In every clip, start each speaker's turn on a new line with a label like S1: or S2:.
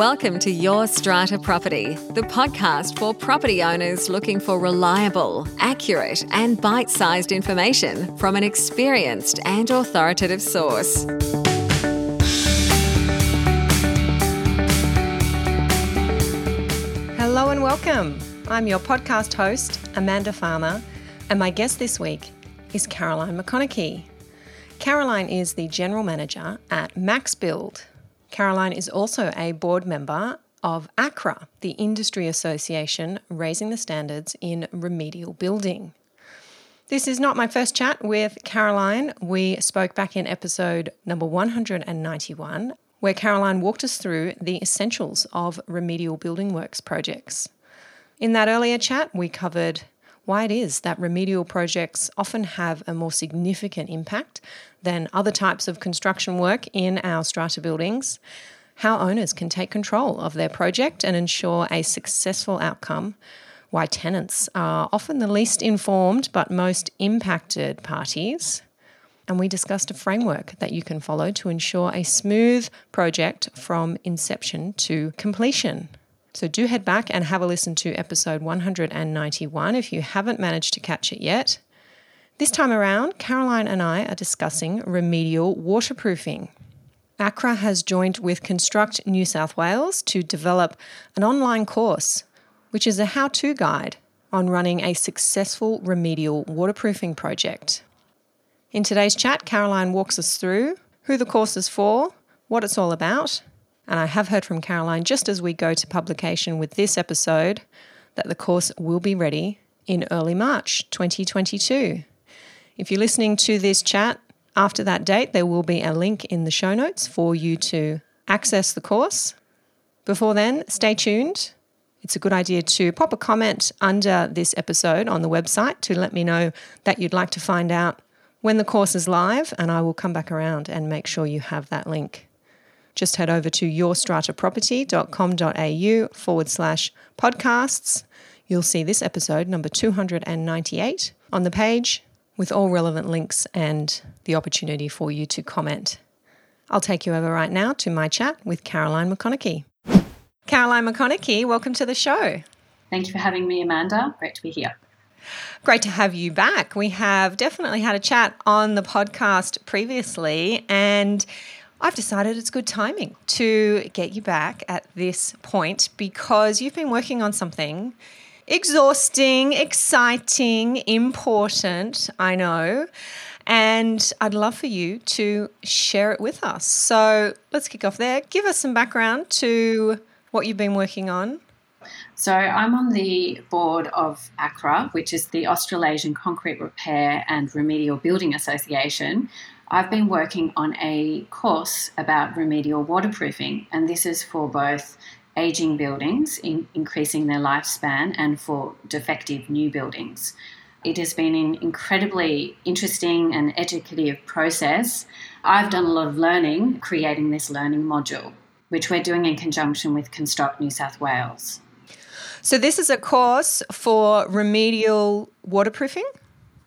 S1: Welcome to Your Strata Property, the podcast for property owners looking for reliable, accurate, and bite sized information from an experienced and authoritative source.
S2: Hello and welcome. I'm your podcast host, Amanda Farmer, and my guest this week is Caroline McConaughey. Caroline is the general manager at Max Build, Caroline is also a board member of ACRA, the industry association raising the standards in remedial building. This is not my first chat with Caroline. We spoke back in episode number 191, where Caroline walked us through the essentials of remedial building works projects. In that earlier chat, we covered why it is that remedial projects often have a more significant impact than other types of construction work in our strata buildings, how owners can take control of their project and ensure a successful outcome, why tenants are often the least informed but most impacted parties. And we discussed a framework that you can follow to ensure a smooth project from inception to completion. So do head back and have a listen to episode 191 if you haven't managed to catch it yet. This time around, Caroline and I are discussing remedial waterproofing. ACRA has joined with Construct New South Wales to develop an online course, which is a how to guide on running a successful remedial waterproofing project. In today's chat, Caroline walks us through who the course is for, what it's all about, and I have heard from Caroline just as we go to publication with this episode that the course will be ready in early March 2022. If you're listening to this chat after that date, there will be a link in the show notes for you to access the course. Before then, stay tuned. It's a good idea to pop a comment under this episode on the website to let me know that you'd like to find out when the course is live, and I will come back around and make sure you have that link. Just head over to yourstrataproperty.com.au forward slash podcasts. You'll see this episode, number 298, on the page with all relevant links and the opportunity for you to comment. I'll take you over right now to my chat with Caroline McConaughey. Caroline McConaughey, welcome to the show.
S3: Thank you for having me, Amanda. Great to be here.
S2: Great to have you back. We have definitely had a chat on the podcast previously, and I've decided it's good timing to get you back at this point because you've been working on something exhausting, exciting, important, I know. And I'd love for you to share it with us. So let's kick off there. Give us some background to what you've been working on.
S3: So, I'm on the board of ACRA, which is the Australasian Concrete Repair and Remedial Building Association. I've been working on a course about remedial waterproofing, and this is for both aging buildings, in increasing their lifespan, and for defective new buildings. It has been an incredibly interesting and educative process. I've done a lot of learning creating this learning module, which we're doing in conjunction with Construct New South Wales.
S2: So, this is a course for remedial waterproofing?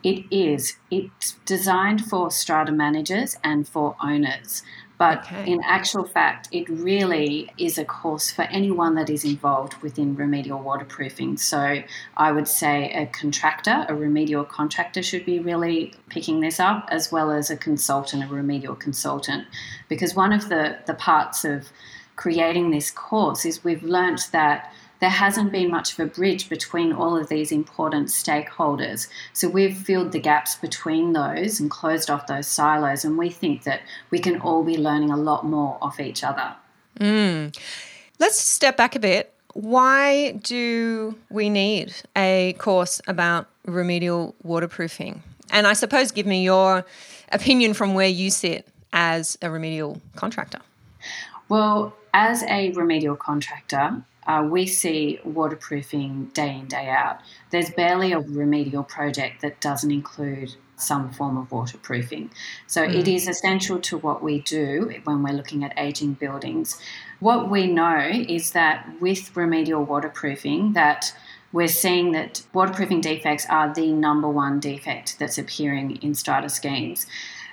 S3: It is. It's designed for strata managers and for owners. But okay. in actual fact, it really is a course for anyone that is involved within remedial waterproofing. So I would say a contractor, a remedial contractor, should be really picking this up, as well as a consultant, a remedial consultant. Because one of the, the parts of creating this course is we've learnt that there hasn't been much of a bridge between all of these important stakeholders. So we've filled the gaps between those and closed off those silos, and we think that we can all be learning a lot more off each other.
S2: Mm. Let's step back a bit. Why do we need a course about remedial waterproofing? And I suppose give me your opinion from where you sit as a remedial contractor.
S3: Well, as a remedial contractor, uh, we see waterproofing day in, day out. There's barely a remedial project that doesn't include some form of waterproofing. So mm. it is essential to what we do when we're looking at aging buildings. What we know is that with remedial waterproofing that we're seeing that waterproofing defects are the number one defect that's appearing in strata schemes.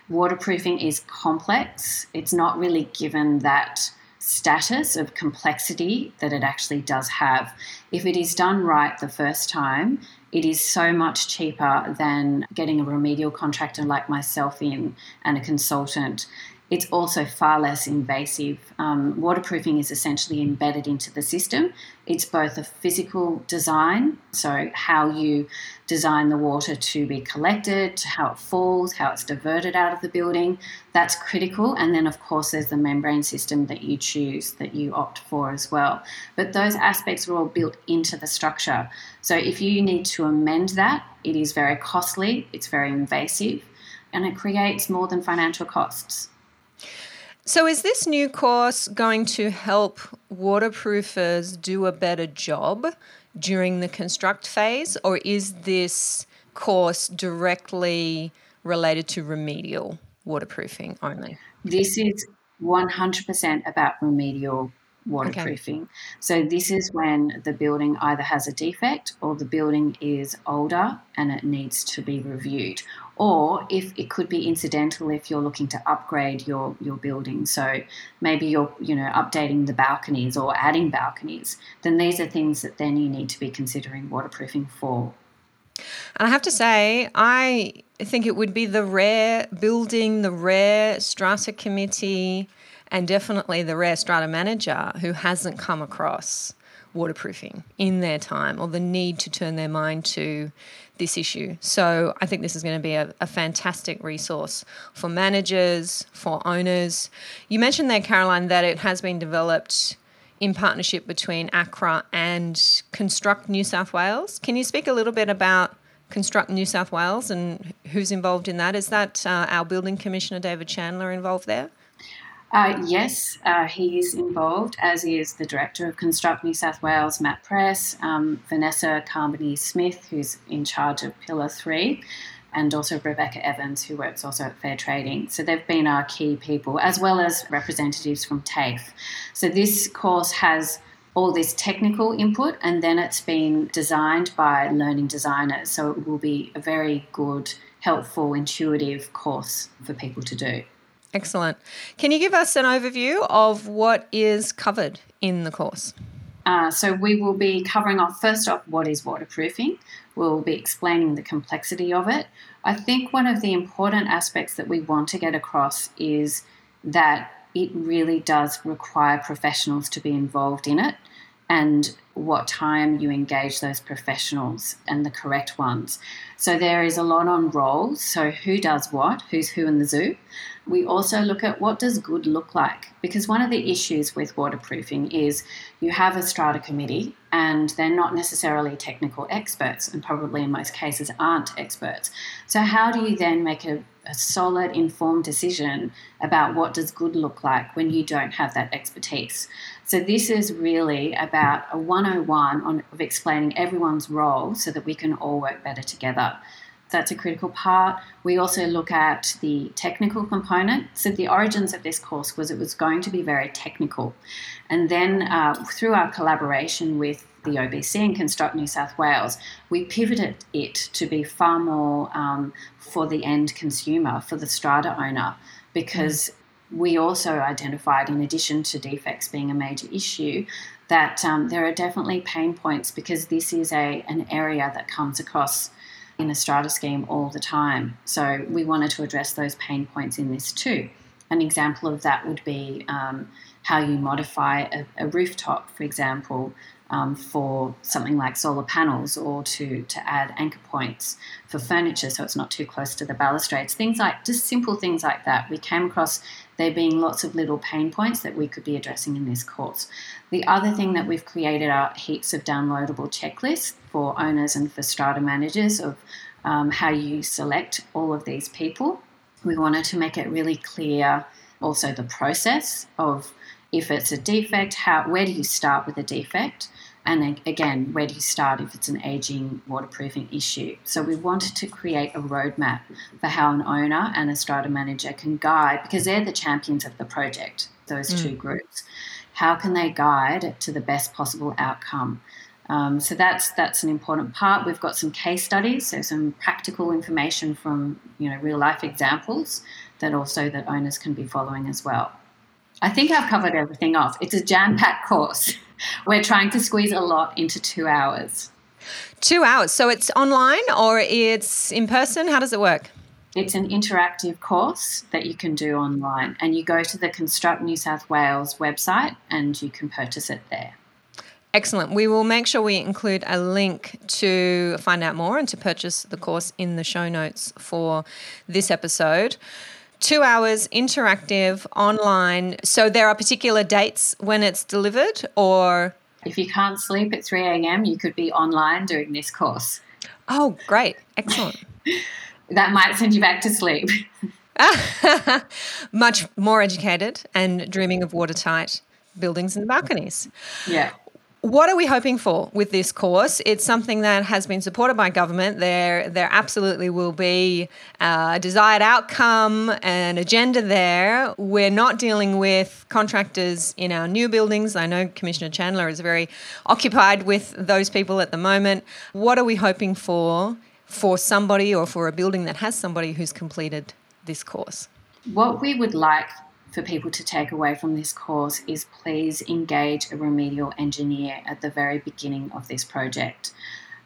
S3: Waterproofing is complex. It's not really given that status of complexity that it actually does have. If it is done right the first time, it is so much cheaper than getting a remedial contractor like myself in and a consultant it's also far less invasive. Um, waterproofing is essentially embedded into the system. It's both a physical design, so how you design the water to be collected, how it falls, how it's diverted out of the building. That's critical. And then, of course, there's the membrane system that you choose, that you opt for as well. But those aspects are all built into the structure. So if you need to amend that, it is very costly, it's very invasive, and it creates more than financial costs.
S2: So, is this new course going to help waterproofers do a better job during the construct phase, or is this course directly related to remedial waterproofing only?
S3: This is 100% about remedial waterproofing. Okay. So, this is when the building either has a defect or the building is older and it needs to be reviewed, or if it could be incidental if you're looking to upgrade your your building. So maybe you're you know updating the balconies or adding balconies then these are things that then you need to be considering waterproofing for.
S2: And i have to say i think it would be the rare building the rare strata committee and definitely the rare strata manager who hasn't come across waterproofing in their time or the need to turn their mind to this issue. So I think this is going to be a, a, fantastic resource for managers, for owners. You mentioned there, Caroline, that it has been developed in partnership between ACRA and Construct New South Wales. Can you speak a little bit about Construct New South Wales and who's involved in that? Is that uh, our building commissioner, David Chandler, involved there?
S3: Uh, yes, uh, he is involved, as is the director of Construct New South Wales, Matt Press, um, Vanessa Carbony Smith, who's in charge of Pillar 3, and also Rebecca Evans, who works also at Fair Trading. So they've been our key people, as well as representatives from TAFE. So this course has all this technical input, and then it's been designed by learning designers. So it will be a very good, helpful, intuitive course for people to do.
S2: Excellent. Can you give us an overview of what is covered in the course?
S3: Uh, so, we will be covering off first off what is waterproofing. We'll be explaining the complexity of it. I think one of the important aspects that we want to get across is that it really does require professionals to be involved in it and what time you engage those professionals and the correct ones. So there is a lot on roles. So who does what? Who's who in the zoo? We also look at what does good look like? Because one of the issues with waterproofing is you have a strata committee and they're not necessarily technical experts and probably in most cases aren't experts. So how do you then make a, a solid informed decision about what does good look like when you don't have that expertise? So this is really about a 101 on, of explaining everyone's role so that we can all work better together that's a critical part. We also look at the technical component. So the origins of this course was it was going to be very technical. And then uh, through our collaboration with the OBC and Construct New South Wales, we pivoted it to be far more um, for the end consumer, for the strata owner, because we also identified, in addition to defects being a major issue, that um, there are definitely pain points because this is a an area that comes across in a strata scheme all the time. So we wanted to address those pain points in this too. An example of that would be um, how you modify a, a rooftop, for example, um, for something like solar panels or to, to add anchor points for furniture so it's not too close to the balustrades. Things like just simple things like that. We came across there being lots of little pain points that we could be addressing in this course. The other thing that we've created are heaps of downloadable checklists for owners and for strata managers of um, how you select all of these people. We wanted to make it really clear also the process of if it's a defect, how where do you start with a defect? And again, where do you start if it's an aging waterproofing issue? So we wanted to create a roadmap for how an owner and a strata manager can guide, because they're the champions of the project, those mm. two groups. How can they guide to the best possible outcome? Um, so that's that's an important part. We've got some case studies, so some practical information from you know real life examples that also that owners can be following as well. I think I've covered everything off. It's a jam packed course. We're trying to squeeze a lot into two hours.
S2: Two hours. So it's online or it's in person? How does it work?
S3: It's an interactive course that you can do online, and you go to the Construct New South Wales website and you can purchase it there.
S2: Excellent. We will make sure we include a link to find out more and to purchase the course in the show notes for this episode. Two hours interactive online. So there are particular dates when it's delivered, or?
S3: If you can't sleep at 3 a.m., you could be online doing this course.
S2: Oh, great. Excellent.
S3: that might send you back to sleep.
S2: Much more educated and dreaming of watertight buildings and balconies.
S3: Yeah.
S2: What are we hoping for with this course? It's something that has been supported by government. There, there absolutely will be a desired outcome, an agenda there. We're not dealing with contractors in our new buildings. I know Commissioner Chandler is very occupied with those people at the moment. What are we hoping for for somebody or for a building that has somebody who's completed this course?
S3: What we would like for people to take away from this course is please engage a remedial engineer at the very beginning of this project.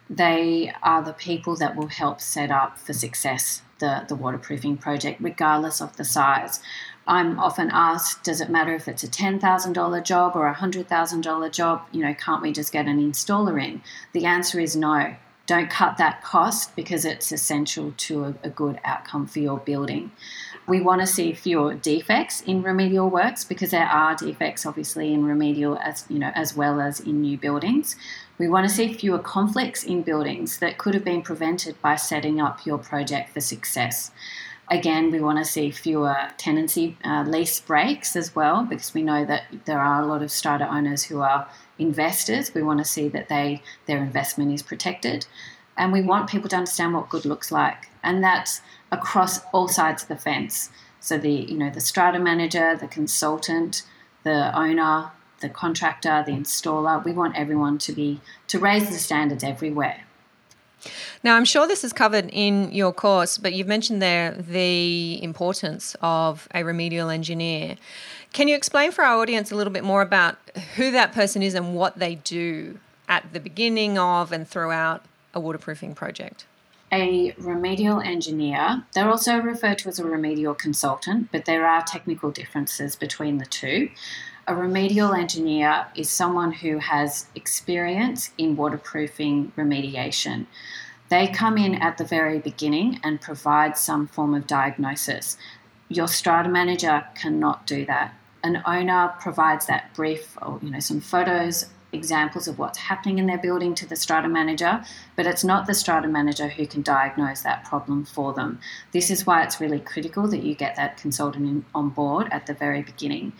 S3: They are the people that will help set up for success the, the waterproofing project, regardless of the size. I'm often asked, does it matter if it's a $10,000 job or a $100,000 job? You know, can't we just get an installer in? The answer is no. Don't cut that cost because it's essential to a, a good outcome for your building. We want to see fewer defects in remedial works because there are defects obviously in remedial as you know as well as in new buildings. We want to see fewer conflicts in buildings that could have been prevented by setting up your project for success. Again, we want to see fewer tenancy uh, lease breaks as well because we know that there are a lot of strata owners who are investors. We want to see that they their investment is protected, and we want people to understand what good looks like, and that's across all sides of the fence. So the you know the strata manager, the consultant, the owner, the contractor, the installer. We want everyone to be to raise the standards everywhere.
S2: Now, I'm sure this is covered in your course, but you've mentioned there the importance of a remedial engineer. Can you explain for our audience a little bit more about who that person is and what they do at the beginning of and throughout a waterproofing project?
S3: a remedial engineer. They're also referred to as a remedial consultant, but there are technical differences between the two. A remedial engineer is someone who has experience in waterproofing remediation. They come in at the very beginning and provide some form of diagnosis. Your strata manager cannot do that. An owner provides that brief or you know some photos examples of what's happening in their building to the strata manager, but it's not the strata manager who can diagnose that problem for them. This is why it's really critical that you get that consultant on board at the very beginning.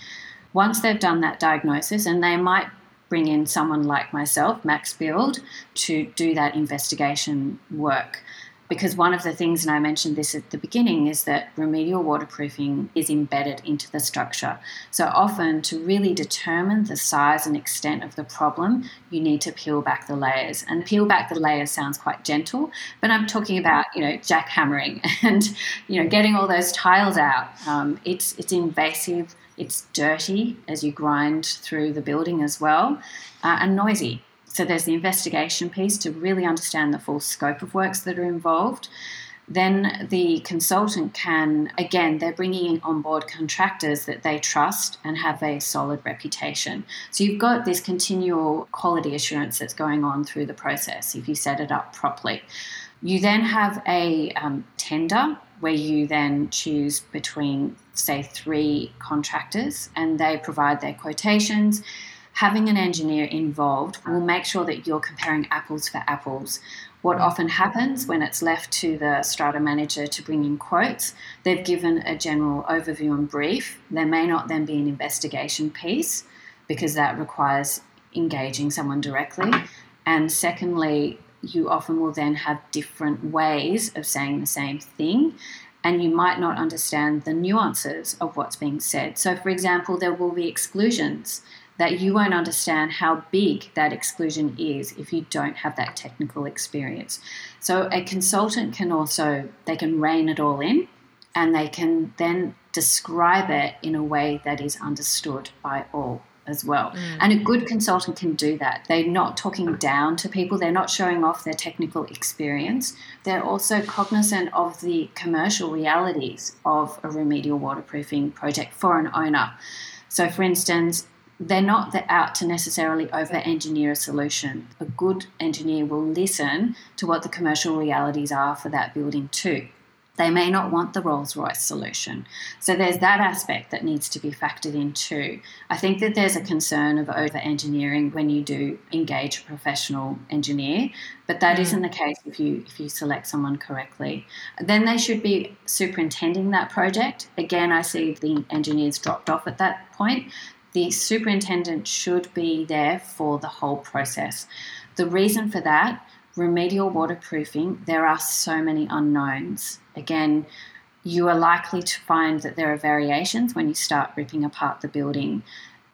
S3: Once they've done that diagnosis, and they might bring in someone like myself, Max Build, to do that investigation work because one of the things, and I mentioned this at the beginning, is that remedial waterproofing is embedded into the structure. So often, to really determine the size and extent of the problem, you need to peel back the layers. And peel back the layers sounds quite gentle, but I'm talking about you know jackhammering and you know getting all those tiles out. Um, it's it's invasive. It's dirty as you grind through the building as well, uh, and noisy. So there's the investigation piece to really understand the full scope of works that are involved. Then the consultant can, again, they're bringing on board contractors that they trust and have a solid reputation. So you've got this continual quality assurance that's going on through the process if you set it up properly. You then have a um, tender where you then choose between, say, three contractors and they provide their quotations having an engineer involved will make sure that you're comparing apples for apples. What often happens when it's left to the strata manager to bring in quotes, they've given a general overview and brief. There may not then be an investigation piece because that requires engaging someone directly. And secondly, you often will then have different ways of saying the same thing and you might not understand the nuances of what's being said. So, for example, there will be exclusions that you won't understand how big that exclusion is if you don't have that technical experience. So a consultant can also they can rein it all in and they can then describe it in a way that is understood by all as well. Mm. And a good consultant can do that. They're not talking down to people, they're not showing off their technical experience. They're also cognizant of the commercial realities of a remedial waterproofing project for an owner. So, for instance, they're not out to necessarily over engineer a solution. A good engineer will listen to what the commercial realities are for that building, too. They may not want the Rolls Royce solution. So there's that aspect that needs to be factored in too. I think that there's a concern of over engineering when you do engage a professional engineer, but that mm. not the case if you if you select someone correctly. Then they should be superintending that project. Again, I see the engineers dropped off at that point. The superintendent should be there for the whole process. The reason for that remedial waterproofing, there are so many unknowns. Again, you are likely to find that there are variations when you start ripping apart the building.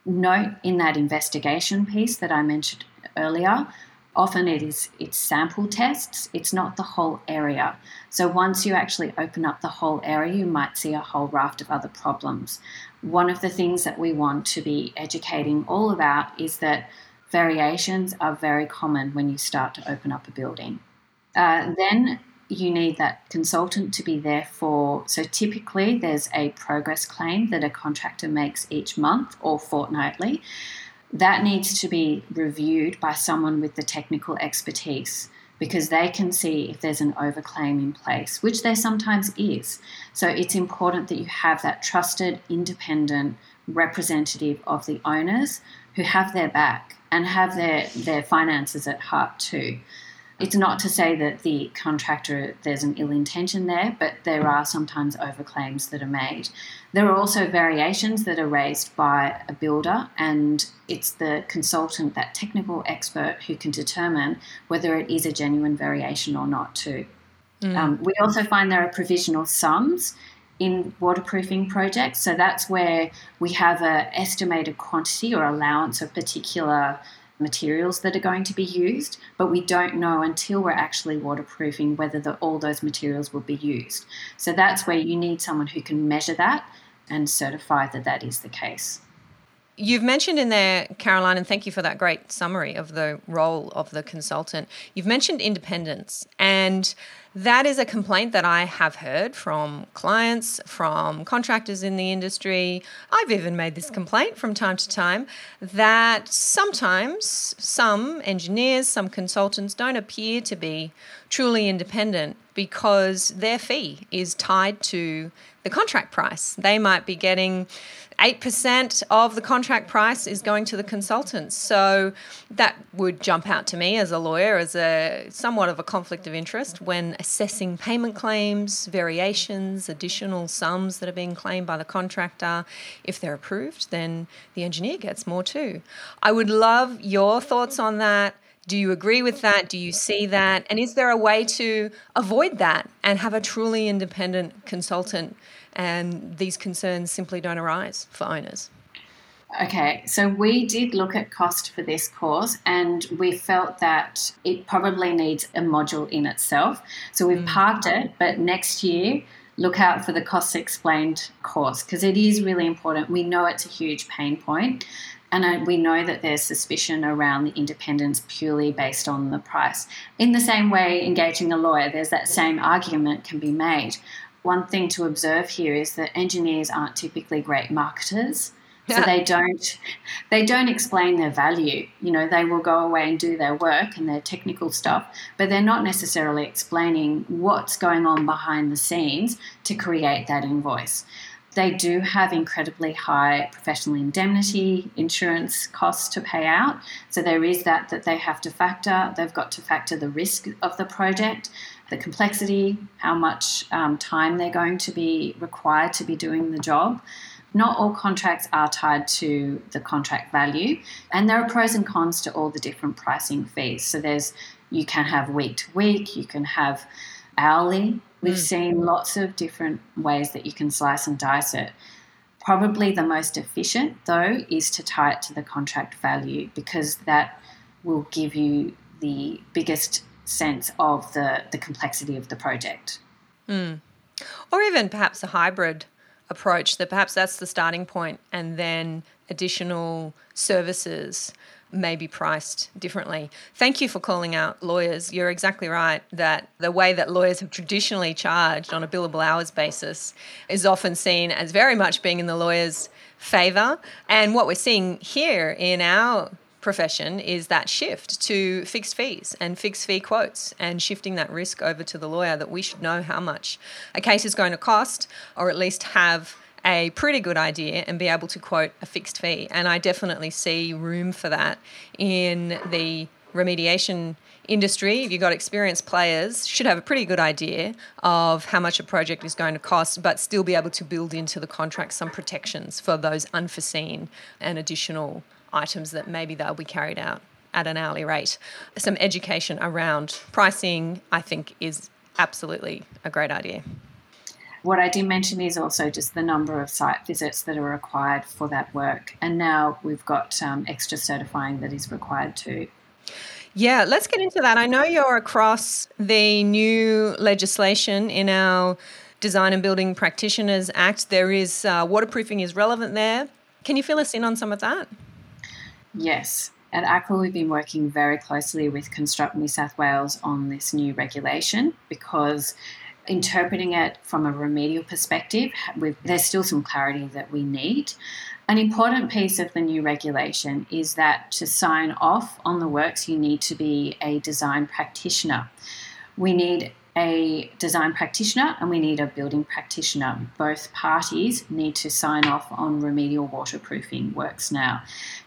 S3: Note in that investigation piece that I mentioned earlier, often it is it's sample tests, it's not the whole area. So once you actually open up the whole area, you might see a whole raft of other problems. One of the things that we want to be educating all about is that variations are very common when you start to open up a building. Uh, then you need that consultant to be there for. So typically, there's a progress claim that a contractor makes each month or fortnightly. That needs to be reviewed by someone with the technical expertise because they can see if there's an overclaim in place, which there sometimes is. So it's important that you have that trusted, independent representative of the owners who have their back and have their, their finances at heart too. It's not to say that the contractor, there's an ill intention there, but there are sometimes overclaims that are made. There are also variations that are raised by a builder, and it's the consultant, that technical expert, who can determine whether it is a genuine variation or not, too. Mm. Um, we also find there are provisional sums in waterproofing projects. So that's where we have an estimated quantity or allowance of particular materials that are going to be used, but we don't know until we're actually waterproofing whether the, all those materials will be used. So that's where you need someone who can measure that and certify that that is the case.
S2: You've mentioned in there, Caroline, and thank you for that great summary of the role of the consultant. You've mentioned independence, and that is a complaint that I have heard from clients, from contractors in the industry. I've even made this complaint from time to time that sometimes some engineers, some consultants don't appear to be truly independent because their fee is tied to the contract price. They might be getting 8% of the contract price is going to the consultants. So that would jump out to me as a lawyer as a somewhat of a conflict of interest when assessing payment claims, variations, additional sums that are being claimed by the contractor. If they're approved, then the engineer gets more too. I would love your thoughts on that. Do you agree with that? Do you see that? And is there a way to avoid that and have a truly independent consultant and these concerns simply don't arise for owners?
S3: Okay, so we did look at cost for this course and we felt that it probably needs a module in itself. So we've mm. parked it, but next year, look out for the costs explained course because it is really important. We know it's a huge pain point and we know that there's suspicion around the independence purely based on the price. In the same way, engaging a lawyer, there's that same argument can be made one thing to observe here is that engineers aren't typically great marketers. So yeah. they don't they don't explain their value. You know, they will go away and do their work and their technical stuff, but they're not necessarily explaining what's going on behind the scenes to create that invoice. They do have incredibly high professional indemnity insurance costs to pay out. So there is that that they have to factor. They've got to factor the risk of the project the complexity, how much um, time they're going to be required to be doing the job. Not all contracts are tied to the contract value, and there are pros and cons to all the different pricing fees. So there's you can have week to week, you can have hourly. We've mm. seen lots of different ways that you can slice and dice it. Probably the most efficient, though, is to tie it to the contract value because that will give you the biggest sense of the, the complexity of the project.
S2: Mm. Or even perhaps a hybrid approach that perhaps that's the starting point and then additional services may be priced differently. Thank you for calling out lawyers. You're exactly right that the way that lawyers have traditionally charged on a billable hours basis is often seen as very much being in the lawyer's favour. And what we're seeing here in our profession is that shift to fixed fees and fixed fee quotes and shifting that risk over to the lawyer that we should know how much a case is going to cost or at least have a pretty good idea and be able to quote a fixed fee. And I definitely see room for that in the remediation industry. If you've got experienced players, should have a pretty good idea of how much a project is going to cost, but still be able to build into the contract some protections for those unforeseen and additional items that maybe they'll be carried out at an hourly rate. Some education around pricing, I think, is absolutely a great idea.
S3: What I did mention is also just the number of site visits that are required for that work. And now we've got um, extra certifying that is required too.
S2: Yeah, let's get into that. I know you're across the new legislation in our Design and Building Practitioners Act. There is uh, waterproofing is relevant there. Can you fill us in on some of that?
S3: Yes. At ACRA, we've been working very closely with Construct New South Wales on this new regulation because interpreting it from a remedial perspective, there's still some clarity that we need. An important piece of the new regulation is that to sign off on the works, you need to be a design practitioner. We need a design practitioner and we need a building practitioner. Both parties need to sign off on remedial waterproofing works now.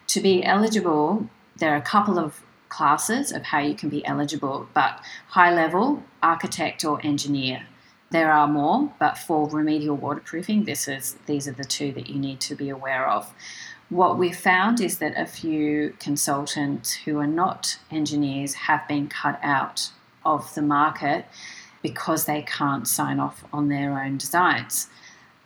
S3: To be eligible, there are a couple of classes of how you can be eligible, but high level, architect or engineer. There are more, but for remedial waterproofing, this is these are the two that you need to be aware of. What we've found is that a few consultants who are not engineers have been cut out of the market because they can't sign off on their own designs.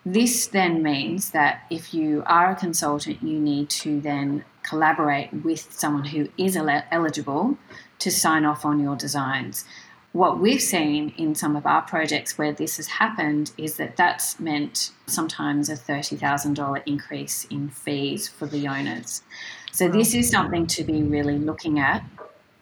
S3: This then means that if you are a consultant, you need to then collaborate with someone who is eligible to sign off on your designs. What we've seen in some of our projects where this has happened is that that's meant sometimes a $30,000 increase in fees for the owners. So, this is something to be really looking at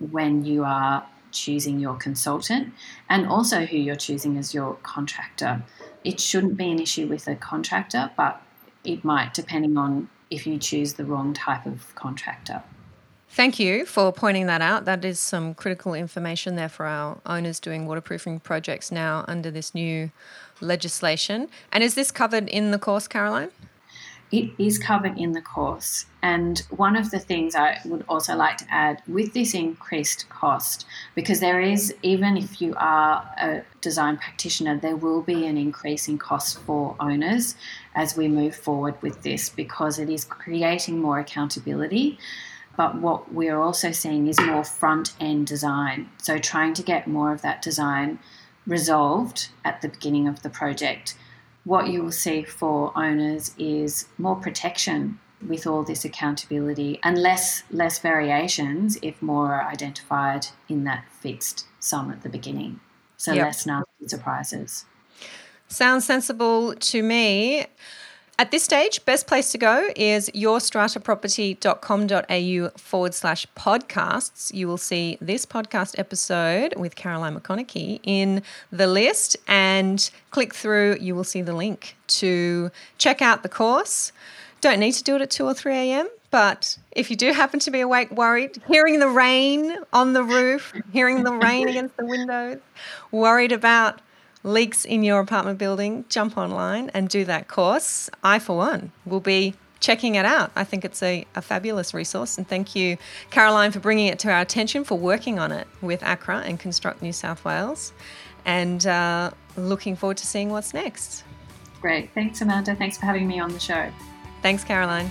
S3: when you are choosing your consultant and also who you're choosing as your contractor. It shouldn't be an issue with a contractor, but it might depending on if you choose the wrong type of contractor.
S2: Thank you for pointing that out. That is some critical information there for our owners doing waterproofing projects now under this new legislation. And is this covered in the course, Caroline?
S3: It is covered in the course. And one of the things I would also like to add with this increased cost, because there is, even if you are a design practitioner, there will be an increase in cost for owners as we move forward with this because it is creating more accountability. But what we're also seeing is more front end design. So trying to get more of that design resolved at the beginning of the project what you will see for owners is more protection with all this accountability and less less variations if more are identified in that fixed sum at the beginning. So yep. less nasty surprises.
S2: Sounds sensible to me. At this stage, best place to go is yourstrataproperty.com.au forward slash podcasts. You will see this podcast episode with Caroline McConaughey in the list and click through. You will see the link to check out the course. Don't need to do it at 2 or 3 a.m., but if you do happen to be awake, worried, hearing the rain on the roof, hearing the rain against the windows, worried about leaks in your apartment building, jump online and do that course. I, for one, will be checking it out. I think it's a, a fabulous resource. And thank you, Caroline, for bringing it to our attention, for working on it with ACRA and Construct New South Wales. And uh, looking forward to seeing what's next.
S3: Great. Thanks, Amanda. Thanks for having me on the show.
S2: Thanks, Caroline.